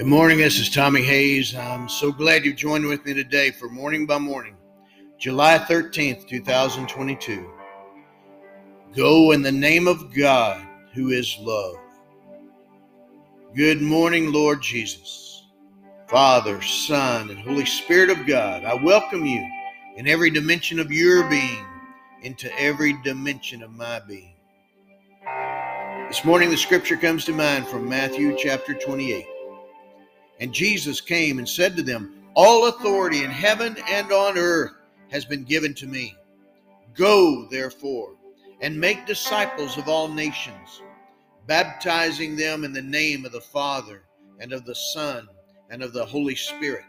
Good morning. This is Tommy Hayes. I'm so glad you joined with me today for Morning by Morning, July 13th, 2022. Go in the name of God, who is love. Good morning, Lord Jesus. Father, Son, and Holy Spirit of God, I welcome you in every dimension of your being into every dimension of my being. This morning, the scripture comes to mind from Matthew chapter 28. And Jesus came and said to them, All authority in heaven and on earth has been given to me. Go, therefore, and make disciples of all nations, baptizing them in the name of the Father and of the Son and of the Holy Spirit,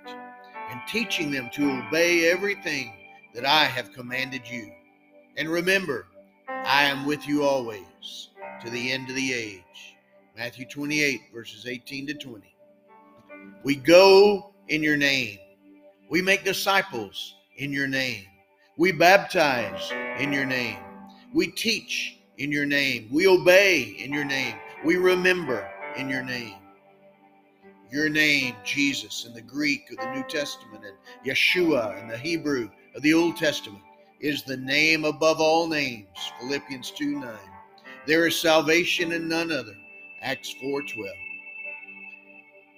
and teaching them to obey everything that I have commanded you. And remember, I am with you always to the end of the age. Matthew 28, verses 18 to 20. We go in your name. We make disciples in your name. We baptize in your name. We teach in your name. We obey in your name. We remember in your name. Your name, Jesus, in the Greek of the New Testament, and Yeshua in the Hebrew of the Old Testament, is the name above all names. Philippians 2 9. There is salvation in none other. Acts 4 12.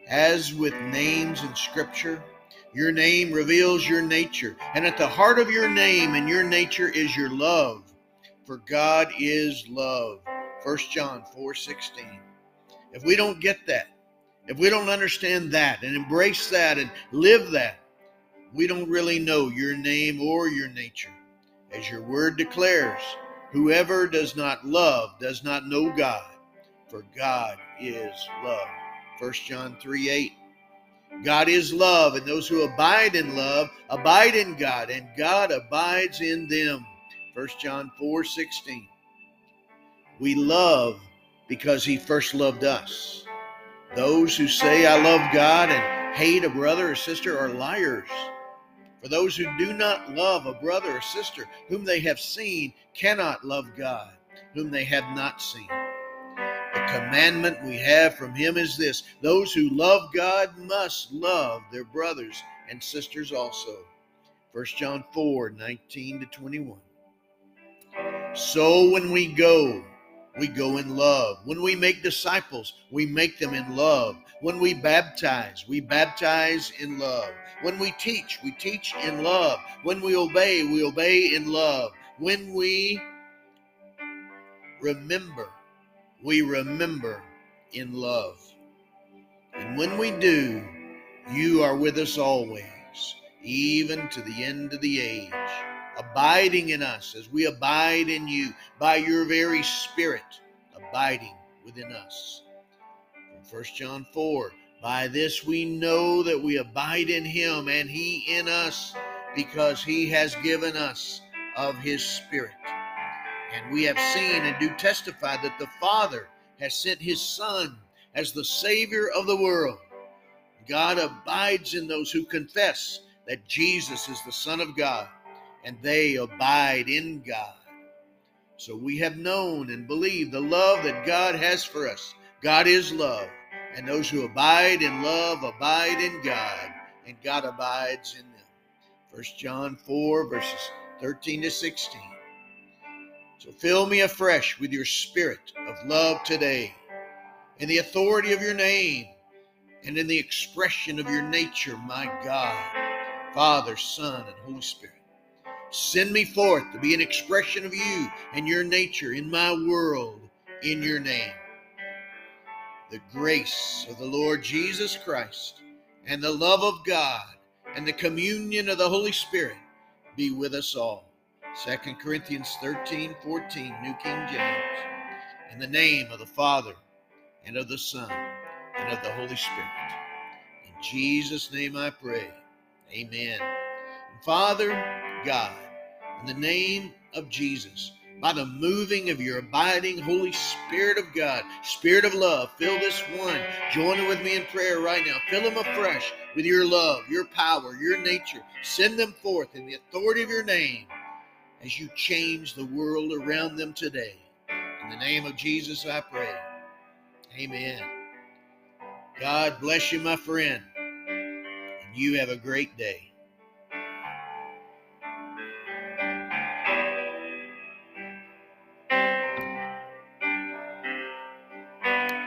As with names in Scripture, your name reveals your nature, and at the heart of your name and your nature is your love. For God is love. 1 John 4 16. If we don't get that, if we don't understand that and embrace that and live that, we don't really know your name or your nature. As your word declares, whoever does not love does not know God, for God is love. 1 John 3 8. God is love, and those who abide in love abide in God, and God abides in them. 1 John 4 16. We love because he first loved us. Those who say, I love God and hate a brother or sister are liars. For those who do not love a brother or sister whom they have seen cannot love God, whom they have not seen commandment we have from him is this those who love God must love their brothers and sisters also. 1 John 4 19 to 21. So when we go, we go in love. When we make disciples, we make them in love. When we baptize, we baptize in love. When we teach, we teach in love. When we obey, we obey in love. When we remember, we remember in love. And when we do, you are with us always, even to the end of the age, abiding in us as we abide in you by your very Spirit, abiding within us. From 1 John 4 By this we know that we abide in him and he in us, because he has given us of his Spirit. And we have seen and do testify that the Father has sent his Son as the Savior of the world. God abides in those who confess that Jesus is the Son of God, and they abide in God. So we have known and believed the love that God has for us. God is love, and those who abide in love abide in God, and God abides in them. 1 John 4, verses 13 to 16. So fill me afresh with your spirit of love today, in the authority of your name, and in the expression of your nature, my God, Father, Son, and Holy Spirit. Send me forth to be an expression of you and your nature in my world, in your name. The grace of the Lord Jesus Christ and the love of God and the communion of the Holy Spirit be with us all. 2 Corinthians 13 14, New King James. In the name of the Father, and of the Son, and of the Holy Spirit. In Jesus' name I pray. Amen. And Father God, in the name of Jesus, by the moving of your abiding Holy Spirit of God, Spirit of love, fill this one. Join with me in prayer right now. Fill them afresh with your love, your power, your nature. Send them forth in the authority of your name as you change the world around them today. In the name of Jesus, I pray. Amen. God bless you, my friend. And you have a great day.